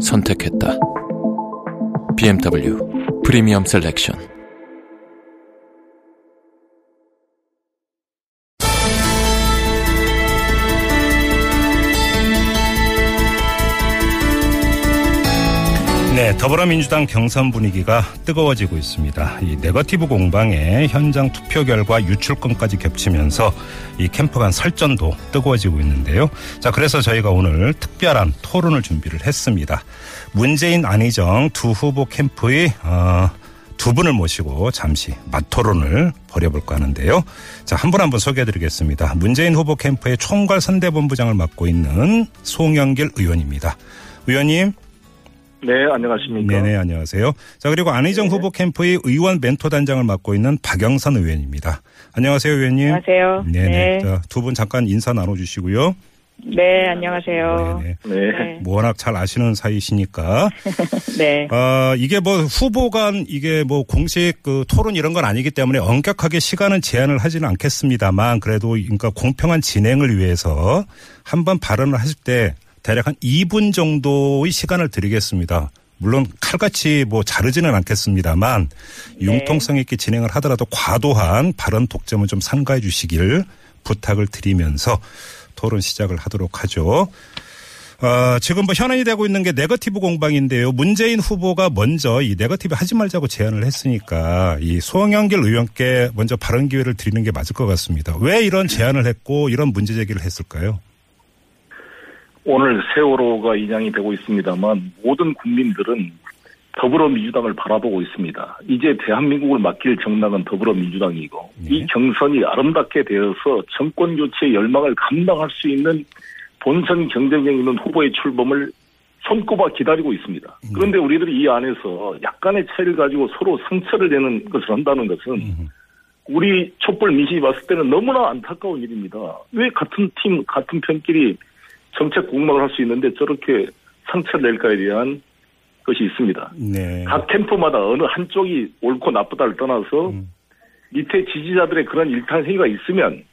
선택했다. BMW Premium Selection. 네, 더불어민주당 경선 분위기가 뜨거워지고 있습니다. 이 네거티브 공방에 현장 투표 결과 유출건까지 겹치면서 이 캠프 간 설전도 뜨거워지고 있는데요. 자, 그래서 저희가 오늘 특별한 토론을 준비를 했습니다. 문재인 안희정 두 후보 캠프의 어, 두 분을 모시고 잠시 맞토론을 벌여볼까 하는데요. 자, 한 분 한 분 소개해드리겠습니다. 문재인 후보 캠프의 총괄 선대본부장을 맡고 있는 송영길 의원입니다. 의원님. 네, 안녕하십니까. 네네, 안녕하세요. 자, 그리고 안희정 네. 후보 캠프의 의원 멘토 단장을 맡고 있는 박영선 의원입니다. 안녕하세요, 의원님. 안녕하세요. 네네. 네. 자, 두 분 잠깐 인사 나눠주시고요. 네, 안녕하세요. 네네. 네. 네. 뭐 워낙 잘 아시는 사이시니까. 네. 어, 이게 뭐 후보 간 이게 뭐 공식 그 토론 이런 건 아니기 때문에 엄격하게 시간은 제한을 하지는 않겠습니다만 그래도 그러니까 공평한 진행을 위해서 한번 발언을 하실 때 대략 한 2분 정도의 시간을 드리겠습니다. 물론 칼같이 뭐 자르지는 않겠습니다만 네. 융통성 있게 진행을 하더라도 과도한 발언 독점은 좀 삼가해 주시길 부탁을 드리면서 토론 시작을 하도록 하죠. 어, 지금 뭐 현안이 되고 있는 게 네거티브 공방인데요. 문재인 후보가 먼저 이 네거티브 하지 말자고 제안을 했으니까 이 송영길 의원께 먼저 발언 기회를 드리는 게 맞을 것 같습니다. 왜 이런 제안을 했고 이런 문제 제기를 했을까요? 오늘 세월호가 인양이 되고 있습니다만 모든 국민들은 더불어민주당을 바라보고 있습니다. 이제 대한민국을 맡길 정당은 더불어민주당이고 네. 이 경선이 아름답게 되어서 정권 교체의 열망을 감당할 수 있는 본선 경쟁력 있는 후보의 출범을 손꼽아 기다리고 있습니다. 그런데 우리들이 이 안에서 약간의 차이를 가지고 서로 상처를 내는 것을 한다는 것은 우리 촛불 민심이 봤을 때는 너무나 안타까운 일입니다. 왜 같은 팀, 같은 편끼리 정책 공방을 할 수 있는데 저렇게 상처를 낼까에 대한 것이 있습니다. 네. 각 캠프마다 어느 한쪽이 옳고 나쁘다를 떠나서 음. 밑에 지지자들의 그런 일탈 행위가 있으면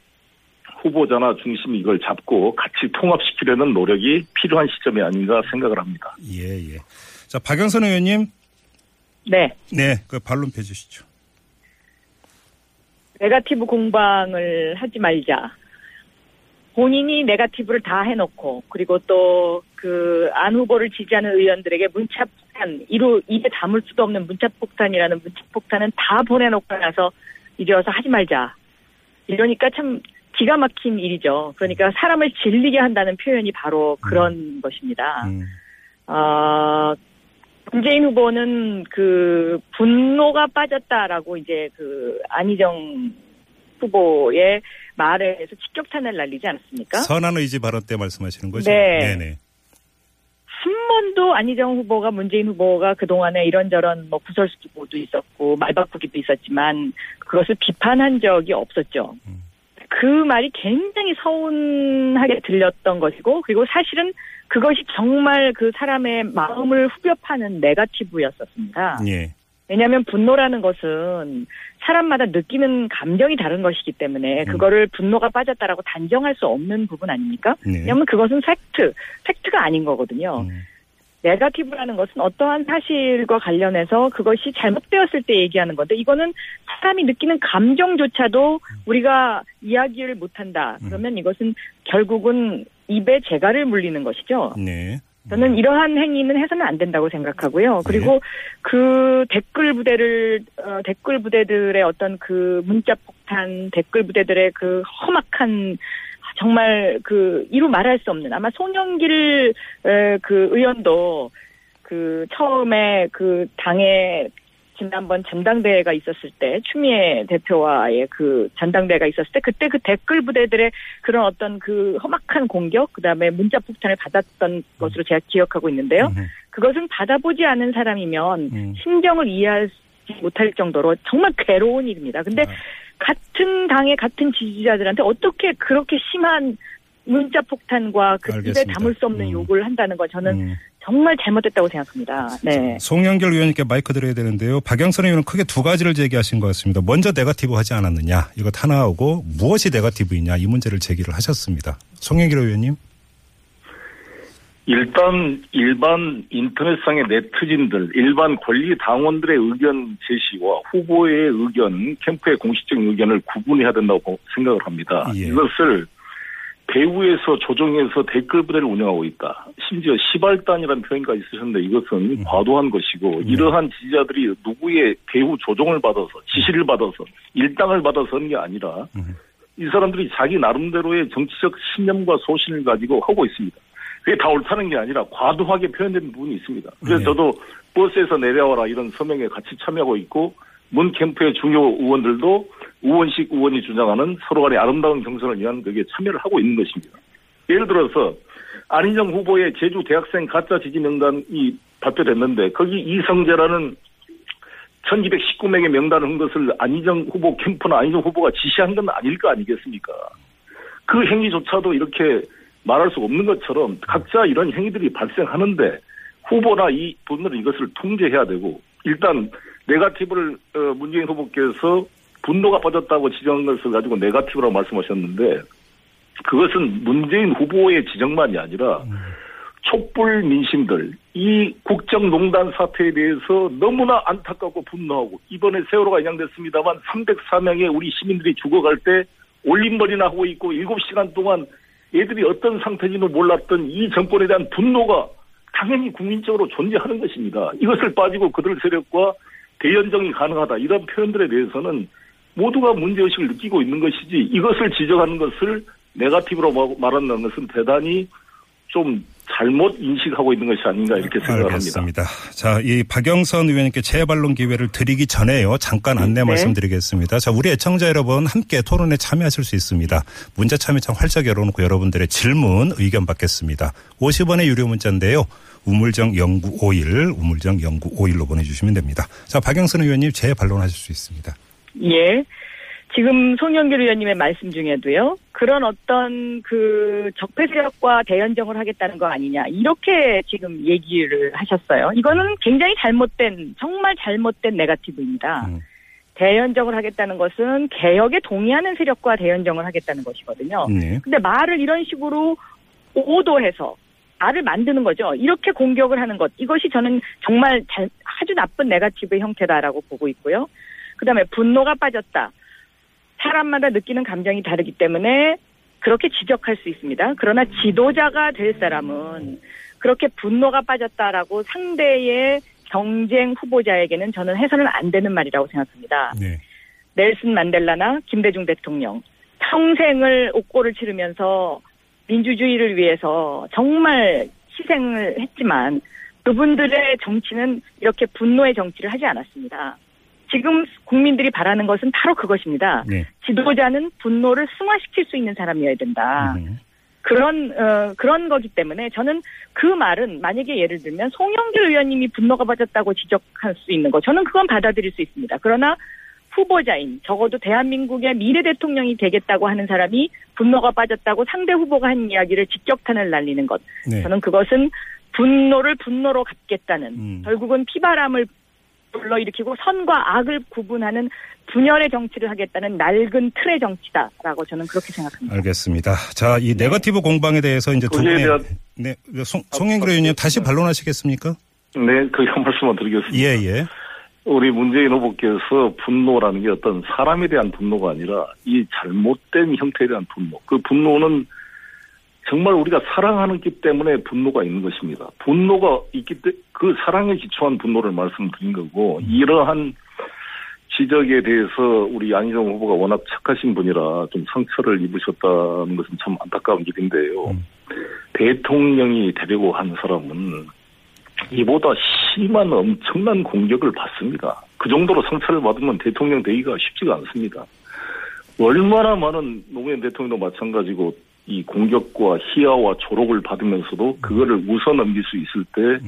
후보자나 중심이 이걸 잡고 같이 통합시키려는 노력이 필요한 시점이 아닌가 생각을 합니다. 예, 예. 자, 박영선 의원님. 네. 네, 그 반론 펴주시죠. 네가티브 공방을 하지 말자. 본인이 네가티브를 다 해놓고, 그리고 또, 그, 안 후보를 지지하는 의원들에게 문자 폭탄, 이루, 입에 담을 수도 없는 문자 폭탄이라는 문자 폭탄은 다 보내놓고 나서 이제 와서 하지 말자. 이러니까 참 기가 막힌 일이죠. 그러니까 사람을 질리게 한다는 표현이 바로 그런 것입니다. 음. 아, 문재인 후보는 그 분노가 빠졌다라고 이제 그 안희정 후보의 말에 대해서 직격탄을 날리지 않았습니까? 선한 의지 발언 때 말씀하시는 거죠? 네. 네네. 한 번도 안희정 후보가 문재인 후보가 그동안에 이런저런 뭐 구설수도 있었고 말바꾸기도 있었지만 그것을 비판한 적이 없었죠. 음. 그 말이 굉장히 서운하게 들렸던 것이고 그리고 사실은 그것이 정말 그 사람의 마음을 후벼 파는 네가티브였었습니다. 예. 왜냐하면 분노라는 것은 사람마다 느끼는 감정이 다른 것이기 때문에 그거를 분노가 빠졌다라고 단정할 수 없는 부분 아닙니까? 네. 왜냐하면 그것은 팩트, 팩트가 아닌 거거든요. 음. 네가티브라는 것은 어떠한 사실과 관련해서 그것이 잘못되었을 때 얘기하는 건데 이거는 사람이 느끼는 감정조차도 우리가 이야기를 못한다. 그러면 이것은 결국은 입에 재갈을 물리는 것이죠. 네. 저는 이러한 행위는 해서는 안 된다고 생각하고요. 그리고 그 댓글 부대를 어, 댓글 부대들의 어떤 그 문자 폭탄, 댓글 부대들의 그 험악한 정말 그 이루 말할 수 없는 아마 송영길 에, 그 의원도 그 처음에 그 당의 지난번 전당대회가 있었을 때 추미애 대표와의 그 전당대회가 있었을 때 그때 그 댓글 부대들의 그런 어떤 그 험악한 공격 그다음에 문자 폭탄을 받았던 것으로 제가 기억하고 있는데요. 음. 그것은 받아보지 않은 사람이면 음. 심정을 이해하지 못할 정도로 정말 괴로운 일입니다. 근데 아. 같은 당의 같은 지지자들한테 어떻게 그렇게 심한 문자 폭탄과 그 입에. 담을 수 없는 음. 욕을 한다는 건 저는 음. 정말 잘못됐다고 생각합니다. 네. 송영길 의원님께 마이크 드려야 되는데요. 박영선 의원은 크게 두 가지를 제기하신 것 같습니다. 먼저 네거티브 하지 않았느냐 이것 하나하고 무엇이 네거티브이냐 이 문제를 제기를 하셨습니다. 송영길 의원님. 일단 일반 인터넷상의 네티즌들, 일반 권리 당원들의 의견 제시와 후보의 의견, 캠프의 공식적인 의견을 구분해야 된다고 생각을 합니다. 예. 이것을 배후에서 조정해서 댓글 부대를 운영하고 있다. 심지어 시발단이라는 표현까지 쓰셨는데 이것은 과도한 것이고 이러한 지지자들이 누구의 배후 조종을 받아서 지시를 받아서 일당을 받아서 하는 게 아니라 음. 이 사람들이 자기 나름대로의 정치적 신념과 소신을 가지고 하고 있습니다. 그게 다 옳다는 게 아니라 과도하게 표현된 부분이 있습니다. 그래서 네. 저도 버스에서 내려와라 이런 서명에 같이 참여하고 있고 문 캠프의 중요 의원들도 우원식 의원이 주장하는 서로 간의 아름다운 경선을 위한 그게 참여를 하고 있는 것입니다. 예를 들어서 안희정 후보의 제주 대학생 가짜 지지 명단이 발표됐는데 거기 이성재라는 1219명의 명단을 한 것을 안희정 후보 캠프나 안희정 후보가 지시한 건 아닐 거 아니겠습니까? 그 행위조차도 이렇게 말할 수 없는 것처럼 각자 이런 행위들이 발생하는데 후보나 이 분들은 이것을 통제해야 되고 일단 네가티브를 어, 문재인 후보께서 분노가 빠졌다고 지정한 것을 가지고 네가티브라고 말씀하셨는데 그것은 문재인 후보의 지적만이 아니라 촛불 민심들 이 국정농단 사태에 대해서 너무나 안타깝고 분노하고 이번에 세월호가 인양됐습니다만 304명의 우리 시민들이 죽어갈 때 올림머리나 하고 있고 7시간 동안 얘들이 어떤 상태인지도 몰랐던 이 정권에 대한 분노가 당연히 국민적으로 존재하는 것입니다. 이것을 빠지고 그들 세력과 대연정이 가능하다 이런 표현들에 대해서는 모두가 문제의식을 느끼고 있는 것이지 이것을 지적하는 것을 네가티브로 마- 말한다는 것은 대단히 좀 잘못 인식하고 있는 것이 아닌가 이렇게 생각을 합니다. 알겠습니다. 자, 이 박영선 의원님께 재발론 기회를 드리기 전에요. 잠깐 안내 네. 말씀드리겠습니다. 자, 우리 애청자 여러분 함께 토론에 참여하실 수 있습니다. 문자 참여창 활짝 열어놓고 여러분들의 질문, 의견 받겠습니다. 50원의 유료 문자인데요. 우물정 0951, 우물정 0951로 보내주시면 됩니다. 자, 박영선 의원님 재발론하실 수 있습니다. 예. 지금 송영길 의원님의 말씀 중에도요, 그런 어떤 그 적폐 세력과 대연정을 하겠다는 거 아니냐, 이렇게 지금 얘기를 하셨어요. 이거는 굉장히 잘못된, 정말 잘못된 네가티브입니다. 음. 대연정을 하겠다는 것은 개혁에 동의하는 세력과 대연정을 하겠다는 것이거든요. 네. 근데 말을 이런 식으로 오도해서 말을 만드는 거죠. 이렇게 공격을 하는 것. 이것이 저는 정말 잘- 아주 나쁜 네가티브의 형태다라고 보고 있고요. 그 다음에 분노가 빠졌다. 사람마다 느끼는 감정이 다르기 때문에 그렇게 지적할 수 있습니다. 그러나 지도자가 될 사람은 그렇게 분노가 빠졌다라고 상대의 경쟁 후보자에게는 저는 해서는 안 되는 말이라고 생각합니다. 네. 넬슨 만델라나 김대중 대통령 평생을 옥고를 치르면서 민주주의를 위해서 정말 희생을 했지만 그분들의 정치는 이렇게 분노의 정치를 하지 않았습니다. 지금 국민들이 바라는 것은 바로 그것입니다. 네. 지도자는 분노를 승화시킬 수 있는 사람이어야 된다. 음. 그런 어, 그런 거기 때문에 저는 그 말은 만약에 예를 들면 송영길 의원님이 분노가 빠졌다고 지적할 수 있는 거 저는 그건 받아들일 수 있습니다. 그러나 후보자인 적어도 대한민국의 미래 대통령이 되겠다고 하는 사람이 분노가 빠졌다고 상대 후보가 한 이야기를 직격탄을 날리는 것 네. 저는 그것은 분노를 분노로 갚겠다는 음. 결국은 피바람을 불러일으키고 선과 악을 구분하는 분열의 정치를 하겠다는 낡은 틀의 정치다라고 저는 그렇게 생각합니다. 알겠습니다. 자, 이 네거티브 공방에 대해서 이제 두 분의 네, 송, 송영길 의원님 다시 반론하시겠습니까? 네, 그 한 말씀만 드리겠습니다. 예, 예. 우리 문재인 후보께서 분노라는 게 어떤 사람에 대한 분노가 아니라 이 잘못된 형태에 대한 분노. 그 분노는 정말 우리가 사랑하기 때문에 분노가 있는 것입니다. 분노가 있기 때문에 그 사랑에 기초한 분노를 말씀드린 거고 이러한 지적에 대해서 우리 양희정 후보가 워낙 착하신 분이라 좀 상처를 입으셨다는 것은 참 안타까운 일인데요. 음. 대통령이 되려고 한 사람은 이보다 심한 엄청난 공격을 받습니다. 그 정도로 상처를 받으면 대통령 되기가 쉽지가 않습니다. 얼마나 많은 노무현 대통령도 마찬가지고 이 공격과 희화와 조롱을 받으면서도 그거를 웃어 넘길 수 있을 때.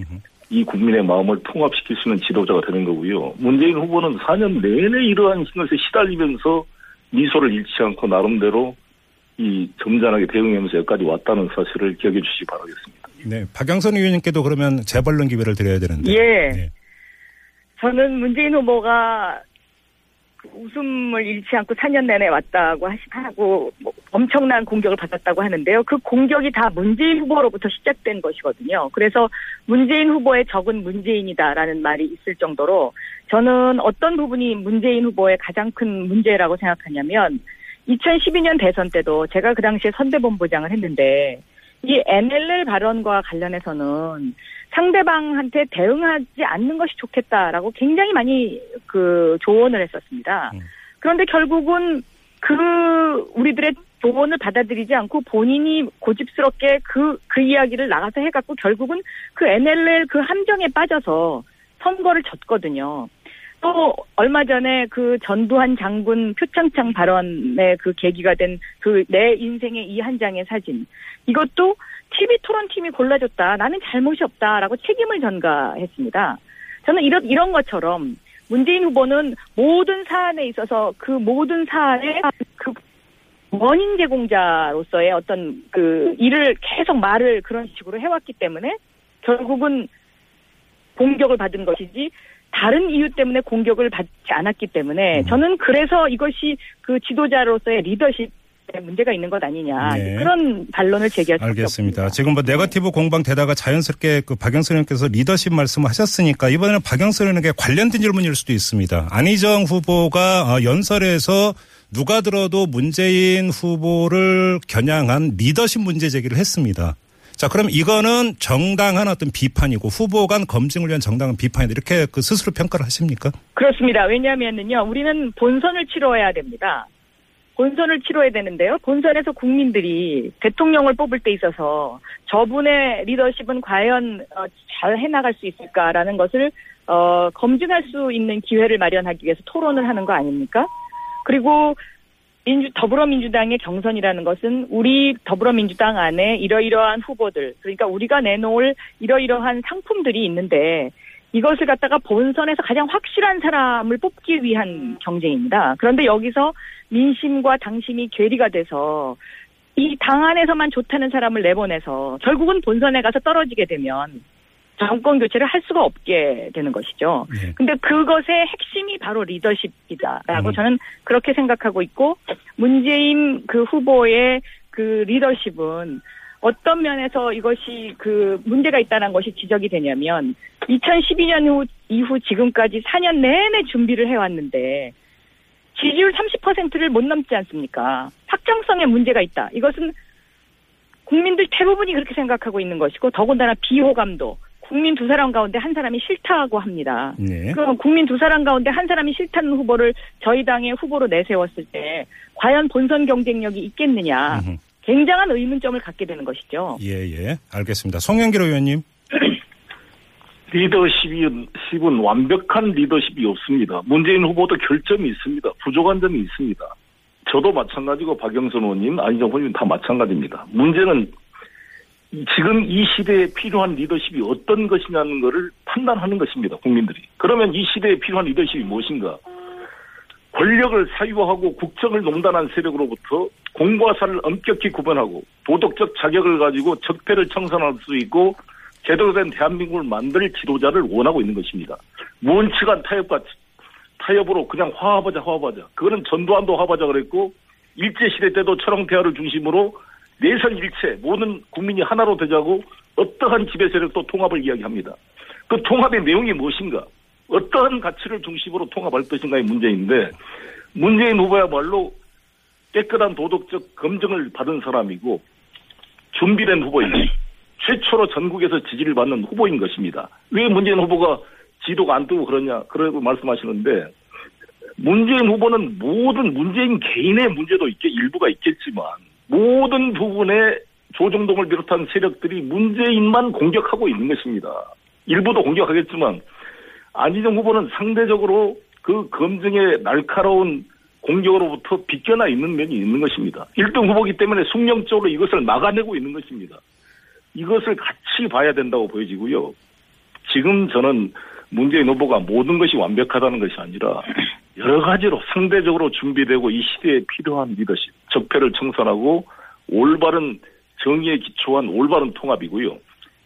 이 국민의 마음을 통합시킬 수 있는 지도자가 되는 거고요. 문재인 후보는 4년 내내 이러한 것에 시달리면서 미소를 잃지 않고 나름대로 이 점잖하게 대응하면서 여기까지 왔다는 사실을 기억해 주시기 바라겠습니다. 네, 박영선 의원님께도 그러면 재벌론 기회를 드려야 되는데. 예. 네. 저는 문재인 후보가 그 웃음을 잃지 않고 4년 내내 왔다고 하고 뭐 엄청난 공격을 받았다고 하는데요. 그 공격이 다 문재인 후보로부터 시작된 것이거든요. 그래서 문재인 후보의 적은 문재인이다라는 말이 있을 정도로 저는 어떤 부분이 문재인 후보의 가장 큰 문제라고 생각하냐면 2012년 대선 때도 제가 그 당시에 선대본부장을 했는데 이 NLL 발언과 관련해서는 상대방한테 대응하지 않는 것이 좋겠다라고 굉장히 많이 그 조언을 했었습니다. 음. 그런데 결국은 그 우리들의 조언을 받아들이지 않고 본인이 고집스럽게 그, 그 이야기를 나가서 해갖고 결국은 그 NLL 그 함정에 빠져서 선거를 졌거든요. 또 얼마 전에 그 전두환 장군 표창장 발언의 그 계기가 된 그 내 인생의 이 한 장의 사진 이것도 TV 토론팀이 골라줬다. 나는 잘못이 없다라고 책임을 전가했습니다. 저는 이런 이런 것처럼 문재인 후보는 모든 사안에 있어서 그 모든 사안의 그 원인 제공자로서의 어떤 그 일을 계속 말을 그런 식으로 해왔기 때문에 결국은 공격을 받은 것이지 다른 이유 때문에 공격을 받지 않았기 때문에 음. 저는 그래서 이것이 그 지도자로서의 리더십에 문제가 있는 것 아니냐 네. 그런 반론을 제기할 수 알겠습니다. 지금 뭐 네거티브 공방 되다가 자연스럽게 그 박영선 의원께서 리더십 말씀을 하셨으니까 이번에는 박영선 의원에게 관련된 질문일 수도 있습니다. 안희정 후보가 어, 연설에서 누가 들어도 문재인 후보를 겨냥한 리더십 문제 제기를 했습니다. 자, 그럼 이거는 정당한 어떤 비판이고 후보 간 검증을 위한 정당한 비판이다. 이렇게 그 스스로 평가를 하십니까? 그렇습니다. 왜냐하면은요, 우리는 본선을 치러야 됩니다. 본선을 치러야 되는데요. 본선에서 국민들이 대통령을 뽑을 때 있어서 저분의 리더십은 과연 어, 잘 해나갈 수 있을까라는 것을 어, 검증할 수 있는 기회를 마련하기 위해서 토론을 하는 거 아닙니까? 그리고 민주, 더불어민주당의 경선이라는 것은 우리 더불어민주당 안에 이러이러한 후보들, 그러니까 우리가 내놓을 이러이러한 상품들이 있는데 이것을 갖다가 본선에서 가장 확실한 사람을 뽑기 위한 경쟁입니다. 그런데 여기서 민심과 당심이 괴리가 돼서 이 당 안에서만 좋다는 사람을 내보내서 결국은 본선에 가서 떨어지게 되면 정권 교체를 할 수가 없게 되는 것이죠. 네. 근데 그것의 핵심이 바로 리더십이다라고 음. 저는 그렇게 생각하고 있고 문재인 그 후보의 그 리더십은 어떤 면에서 이것이 그 문제가 있다는 것이 지적이 되냐면 2012년 후, 이후 지금까지 4년 내내 준비를 해왔는데 지지율 30%를 못 넘지 않습니까? 확정성에 문제가 있다. 이것은 국민들 대부분이 그렇게 생각하고 있는 것이고 더군다나 비호감도 국민 두 사람 가운데 한 사람이 싫다고 합니다. 네. 그럼 국민 두 사람 가운데 한 사람이 싫다는 후보를 저희 당의 후보로 내세웠을 때 과연 본선 경쟁력이 있겠느냐. 굉장한 의문점을 갖게 되는 것이죠. 예, 예. 알겠습니다. 송영길 의원님. 리더십은 십은 완벽한 리더십이 없습니다. 문재인 후보도 결점이 있습니다. 부족한 점이 있습니다. 저도 마찬가지고 박영선 의원님, 안희정 의원님 다 마찬가지입니다. 문제는 이- 지금 이 시대에 필요한 리더십이 어떤 것이냐는 것을 판단하는 것입니다. 국민들이. 그러면 이 시대에 필요한 리더십이 무엇인가? 권력을 사유하고 국정을 농단한 세력으로부터 공과 사를 엄격히 구분하고 도덕적 자격을 가지고 적폐를 청산할 수 있고 제대로 된 대한민국을 만들 지도자를 원하고 있는 것입니다. 무언치간 타협과 타협으로 그냥 화합하자 화합하자. 그거는 전두환도 화합하자 그랬고 일제시대 때도 철옹태화를 중심으로 내선 일체 모든 국민이 하나로 되자고 어떠한 지배 세력도 통합을 이야기합니다. 그 통합의 내용이 무엇인가? 어떠한 가치를 중심으로 통합할 것인가의 문제인데 문재인 후보야말로 깨끗한 도덕적 검증을 받은 사람이고 준비된 후보이고 최초로 전국에서 지지를 받는 후보인 것입니다. 왜 문재인 후보가 지도가 안 뜨고 그러냐 그러고 말씀하시는데 문재인 후보는 모든 문재인 개인의 문제도 있겠 일부가 있겠지만 모든 부분에 조정동을 비롯한 세력들이 문재인만 공격하고 있는 것입니다. 일부도 공격하겠지만 안희정 후보는 상대적으로 그 검증의 날카로운 공격으로부터 비껴나 있는 면이 있는 것입니다. 1등 후보기 때문에 숙명적으로 이것을 막아내고 있는 것입니다. 이것을 같이 봐야 된다고 보여지고요. 지금 저는 문재인 후보가 모든 것이 완벽하다는 것이 아니라 여러 가지로 상대적으로 준비되고 이 시대에 필요한 리더십, 적폐를 청산하고 올바른 정의에 기초한 올바른 통합이고요.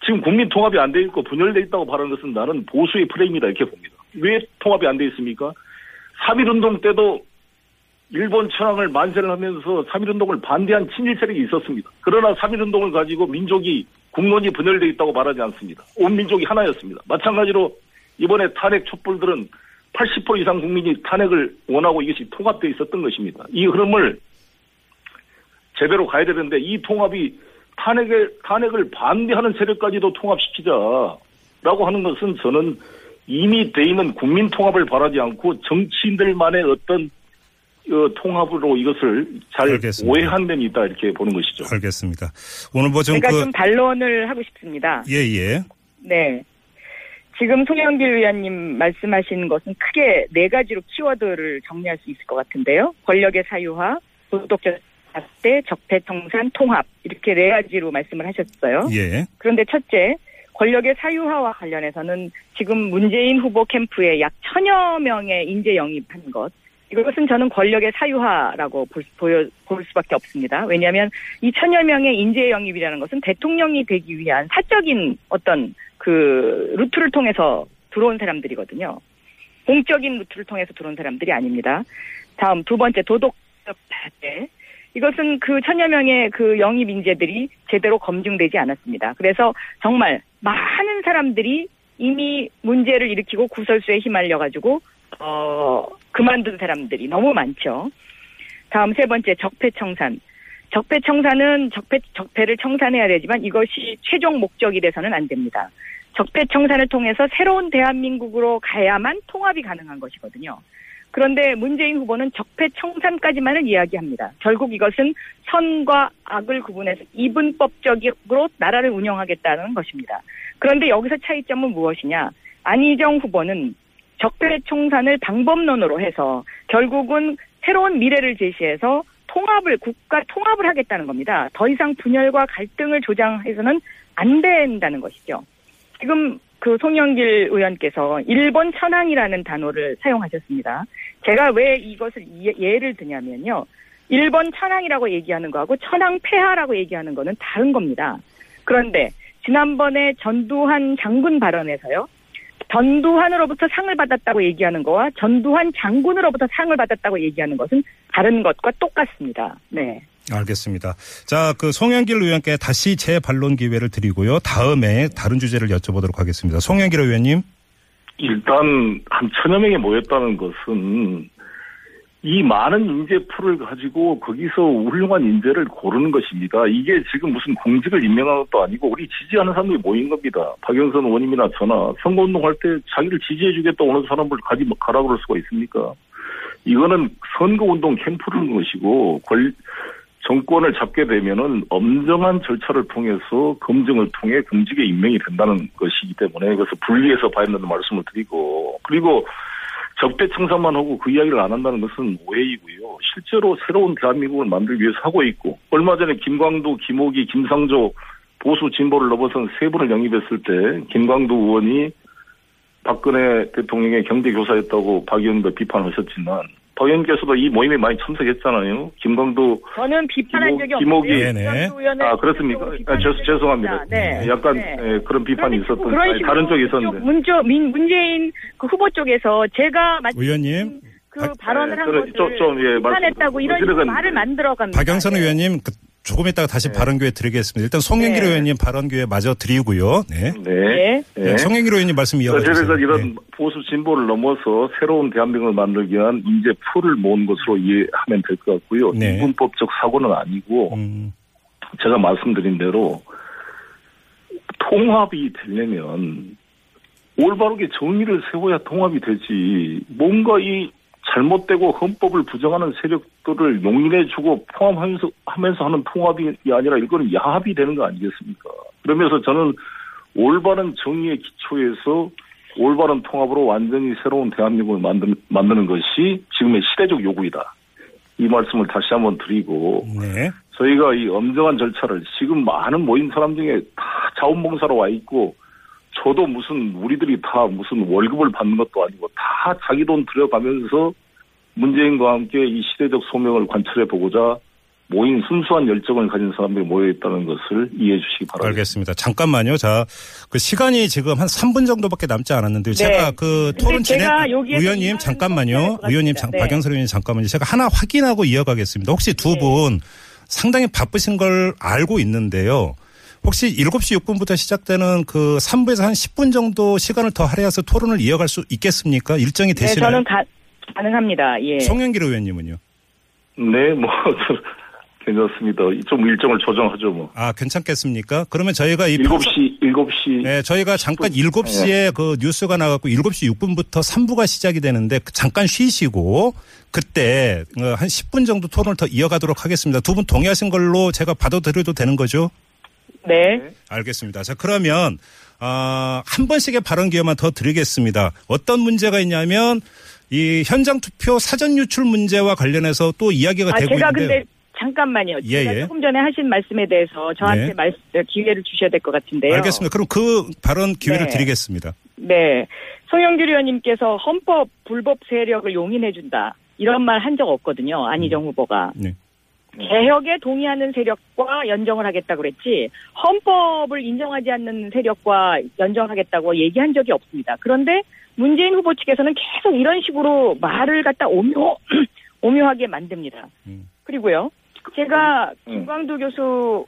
지금 국민 통합이 안 돼 있고 분열돼 있다고 말하는 것은 나는 보수의 프레임이다 이렇게 봅니다. 왜 통합이 안 돼 있습니까? 3.1 운동 때도 일본 천황을 만세를 하면서 3.1운동을 반대한 친일 세력이 있었습니다. 그러나 3.1운동을 가지고 민족이 국론이 분열돼 있다고 말하지 않습니다. 온 민족이 하나였습니다. 마찬가지로 이번에 탄핵 촛불들은 80% 이상 국민이 탄핵을 원하고 이것이 통합되어 있었던 것입니다. 이 흐름을 제대로 가야 되는데 이 통합이 탄핵을, 탄핵을 반대하는 세력까지도 통합시키자라고 하는 것은 저는 이미 돼 있는 국민 통합을 바라지 않고 정치인들만의 어떤 어, 통합으로 이것을 잘 알겠습니다. 오해한 면이 있다 이렇게 보는 것이죠. 알겠습니다. 오늘 뭐좀 제가 그, 좀 반론을 하고 싶습니다. 예, 예. 네. 지금 송영길 의원님 말씀하신 것은 크게 네 가지로 키워드를 정리할 수 있을 것 같은데요. 권력의 사유화, 도덕적 잣대, 적폐청산, 통합 이렇게 네 가지로 말씀을 하셨어요. 예. 그런데 첫째, 권력의 사유화와 관련해서는 지금 문재인 후보 캠프에 약 천여 명의 인재 영입한 것. 이것은 저는 권력의 사유화라고 볼, 수- 보여, 볼 수밖에 없습니다. 왜냐하면 이 천여 명의 인재 영입이라는 것은 대통령이 되기 위한 사적인 어떤 그 루트를 통해서 들어온 사람들이거든요. 공적인 루트를 통해서 들어온 사람들이 아닙니다. 다음 두 번째 도덕적 잣대. 이것은 그 천여 명의 그 영입 인재들이 제대로 검증되지 않았습니다. 그래서 정말 많은 사람들이 이미 문제를 일으키고 구설수에 휘말려 가지고 어 그만둔 사람들이 너무 많죠. 다음 세 번째 적폐청산. 적폐청산은 적폐 적폐를 청산해야 되지만 이것이 최종 목적이 돼서는 안 됩니다. 적폐청산을 통해서 새로운 대한민국으로 가야만 통합이 가능한 것이거든요. 그런데 문재인 후보는 적폐청산까지만을 이야기합니다. 결국 이것은 선과 악을 구분해서 이분법적으로 나라를 운영하겠다는 것입니다. 그런데 여기서 차이점은 무엇이냐? 안희정 후보는 적폐청산을 방법론으로 해서 결국은 새로운 미래를 제시해서 통합을 국가 통합을 하겠다는 겁니다. 더 이상 분열과 갈등을 조장해서는 안 된다는 것이죠. 지금 그 송영길 의원께서 일본 천황이라는 단어를 사용하셨습니다. 제가 왜 이것을 예- 예를 드냐면요. 일본 천황이라고 얘기하는 거하고 천황 폐하라고 얘기하는 거는 다른 겁니다. 그런데 지난번에 전두환 장군 발언에서요. 전두환으로부터 상을 받았다고 얘기하는 거와 전두환 장군으로부터 상을 받았다고 얘기하는 것은 다른 것과 똑같습니다. 네. 알겠습니다. 자, 그 송영길 의원께 다시 재반론 기회를 드리고요. 다음에 다른 주제를 여쭤보도록 하겠습니다. 송영길 의원님. 일단 한 천여 명이 모였다는 것은 이 많은 인재 풀을 가지고 거기서 훌륭한 인재를 고르는 것입니다. 이게 지금 무슨 공직을 임명한 것도 아니고 우리 지지하는 사람들이 모인 겁니다. 박영선 의원님이나 저나 선거운동할 때 자기를 지지해주겠다 오는 사람을 가지 가라 그럴 수가 있습니까? 이거는 선거운동 캠프라는 것이고 권 정권을 잡게 되면은 엄정한 절차를 통해서 검증을 통해 공직에 임명이 된다는 것이기 때문에 그래서 분리해서 봐야 된다는 말씀을 드리고 그리고 적대 청산만 하고 그 이야기를 안 한다는 것은 오해이고요. 실제로 새로운 대한민국을 만들기 위해서 하고 있고 얼마 전에 김광도, 김호기, 김상조 보수 진보를 넘어선 세 분을 영입했을 때 김광도 의원이 박근혜 대통령의 경제 교사였다고 박 의원도 비판하셨지만 박 의원께서도 이 모임에 많이 참석했잖아요. 김광도 저는 비판한 적이 김옥이- 없는데 네네. 아 그렇습니까? 아, 죄, 죄송합니다. 네. 약간 네. 예, 그런 비판이 있었던 그런 아니, 식으로 다른 쪽에 있었는데. 문저 민 문재인 그 후보 쪽에서 제가 마침 의원님. 그 박- 발언을 한 그래, 것을 좀- 좀, 예, 비판했다고 이런 말을 만들어갑니다. 박영선 네. 의원님 그 조금 이따가 다시 발언 기회 드리겠습니다. 일단 송영길 네. 의원님 발언 기회 마저 드리고요. 네. 네. 네. 네, 네. 송영길 의원님 말씀 이어가 주세요. 그래서 이런 네. 보수 진보를 넘어서 새로운 대한민국을 만들기 위한 인재 풀을 모은 것으로 이해하면 될 것 같고요. 네. 이분법적 사고는 아니고 음, 제가 말씀드린 대로 통합이 되려면 올바르게 정의를 세워야 통합이 되지. 뭔가 이 잘못되고 헌법을 부정하는 세력들을 용인해주고 포함하면서 하면서 하는 통합이 아니라 이거는 야합이 되는 거 아니겠습니까? 그러면서 저는 올바른 정의의 기초에서 올바른 통합으로 완전히 새로운 대한민국을 만드, 만드는 것이 지금의 시대적 요구이다. 이 말씀을 다시 한번 드리고 네. 저희가 이 엄정한 절차를 지금 많은 모인 사람 중에 다 자원봉사로 와 있고 저도 무슨 우리들이 다 무슨 월급을 받는 것도 아니고 다 자기 돈 들여가면서 문재인과 함께 이 시대적 소명을 관철해 보고자 모인 순수한 열정을 가진 사람들이 모여 있다는 것을 이해해 주시기 바랍니다. 알겠습니다. 잠깐만요. 자, 그 시간이 지금 한 3분 정도밖에 남지 않았는데요. 제가 그 토론 진행 의원님 잠깐만요. 의원님. 장, 네. 박영선 의원님 잠깐만요. 제가 하나 확인하고 이어가겠습니다. 혹시 두 네. 분 상당히 바쁘신 걸 알고 있는데요. 혹시 7시 6분부터 시작되는 그 3부에서 한 10분 정도 시간을 더 할애해서 토론을 이어갈 수 있겠습니까? 일정이 네, 되시나요? 저는 가, 가능합니다. 예. 송영길 의원님은요? 네, 뭐 괜찮습니다. 좀 일정을 조정하죠, 뭐. 아, 괜찮겠습니까? 그러면 저희가 이 7시 7시 네, 저희가 잠깐 7시에 그 뉴스가 나갔고 7시 6분부터 3부가 시작이 되는데 그 잠깐 쉬시고 그때 어, 한 10분 정도 토론을 더 이어가도록 하겠습니다. 두 분 동의하신 걸로 제가 받아들여도 되는 거죠? 네. 알겠습니다. 자, 그러면 아, 한 번씩의 발언 기회만 더 드리겠습니다. 어떤 문제가 있냐면 이 현장 투표 사전 유출 문제와 관련해서 또 이야기가 아, 되고 제가 있는데 근데 잠깐만요. 예, 제가 예. 조금 전에 하신 말씀에 대해서 저한테 네. 말, 기회를 주셔야 될 것 같은데요. 알겠습니다. 그럼 그 발언 기회를 네. 드리겠습니다. 네. 송영길 의원님께서 헌법 불법 세력을 용인해준다. 이런 말 한 적 없거든요. 안희정 후보가. 네. 개혁에 동의하는 세력과 연정을 하겠다고 그랬지 헌법을 인정하지 않는 세력과 연정하겠다고 얘기한 적이 없습니다. 그런데 문재인 후보 측에서는 계속 이런 식으로 말을 갖다 오묘 오묘하게 만듭니다. 음. 그리고요. 제가 음. 김광두 교수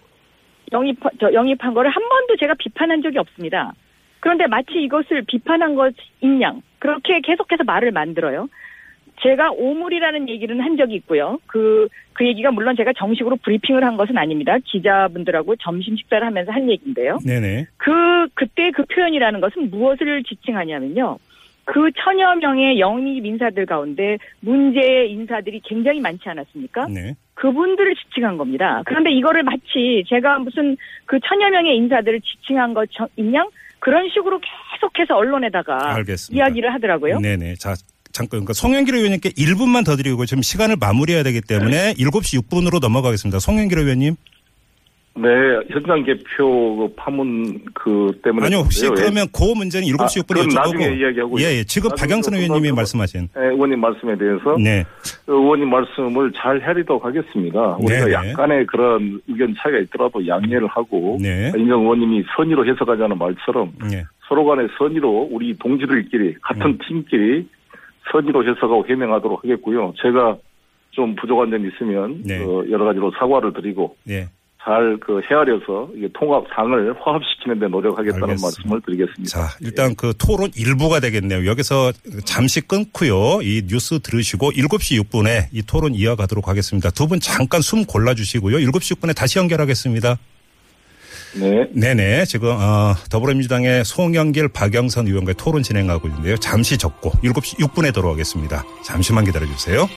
영입 저 영입한 거를 한 번도 제가 비판한 적이 없습니다. 그런데 마치 이것을 비판한 것인 양 그렇게 계속해서 말을 만들어요. 제가 오물이라는 얘기는 한 적이 있고요. 그, 그 얘기가 물론 제가 정식으로 브리핑을 한 것은 아닙니다. 기자분들하고 점심 식사를 하면서 한 얘기인데요. 네네. 그, 그때 그 표현이라는 것은 무엇을 지칭하냐면요. 그 천여 명의 영입 인사들 가운데 문제의 인사들이 굉장히 많지 않았습니까? 네. 그분들을 지칭한 겁니다. 그런데 이거를 마치 제가 무슨 그 천여 명의 인사들을 지칭한 것 인 양 그런 식으로 계속해서 언론에다가 알겠습니다. 이야기를 하더라고요. 네네. 자, 잠깐, 그러니까 송영길 의원님께 1분만 더 드리고 지금 시간을 마무리해야 되기 때문에 7시 6분으로 넘어가겠습니다. 송영길 의원님. 네, 현장 개표 그 파문 그 때문에 아니요, 혹시 그런데요. 그러면 그 문제는 7시 아, 6분에 그건 나중에 여쭤보고. 이야기하고요. 예, 예. 지금 박영선 또 의원님이 말씀하신. 예, 의원님 말씀에 대해서 네. 그 의원님 말씀을 잘 헤리도록 하겠습니다. 우리가 네네. 약간의 그런 의견 차이가 있더라도 양해를 하고 네. 인정 의원님이 선의로 해석하자는 말처럼 네. 서로 간에 선의로 우리 동지들끼리 같은 음. 팀끼리 선의로 해석하고 해명하도록 하겠고요. 제가 좀 부족한 점이 있으면 네. 그 여러 가지로 사과를 드리고 네. 잘그 헤아려서 이게 통합상을 화합시키는 데 노력하겠다는 알겠습니다. 말씀을 드리겠습니다. 자, 일단 그 토론 일부가 되겠네요. 여기서 잠시 끊고요. 이 뉴스 들으시고 7시 6분에 이 토론 이어가도록 하겠습니다. 두 분 잠깐 숨 골라 주시고요. 7시 6분에 다시 연결하겠습니다. 네. 네네. 지금 어, 더불어민주당의 송영길, 박영선 의원과의 토론 진행하고 있는데요. 잠시 접고 7시 6분에 돌아오겠습니다. 잠시만 기다려주세요.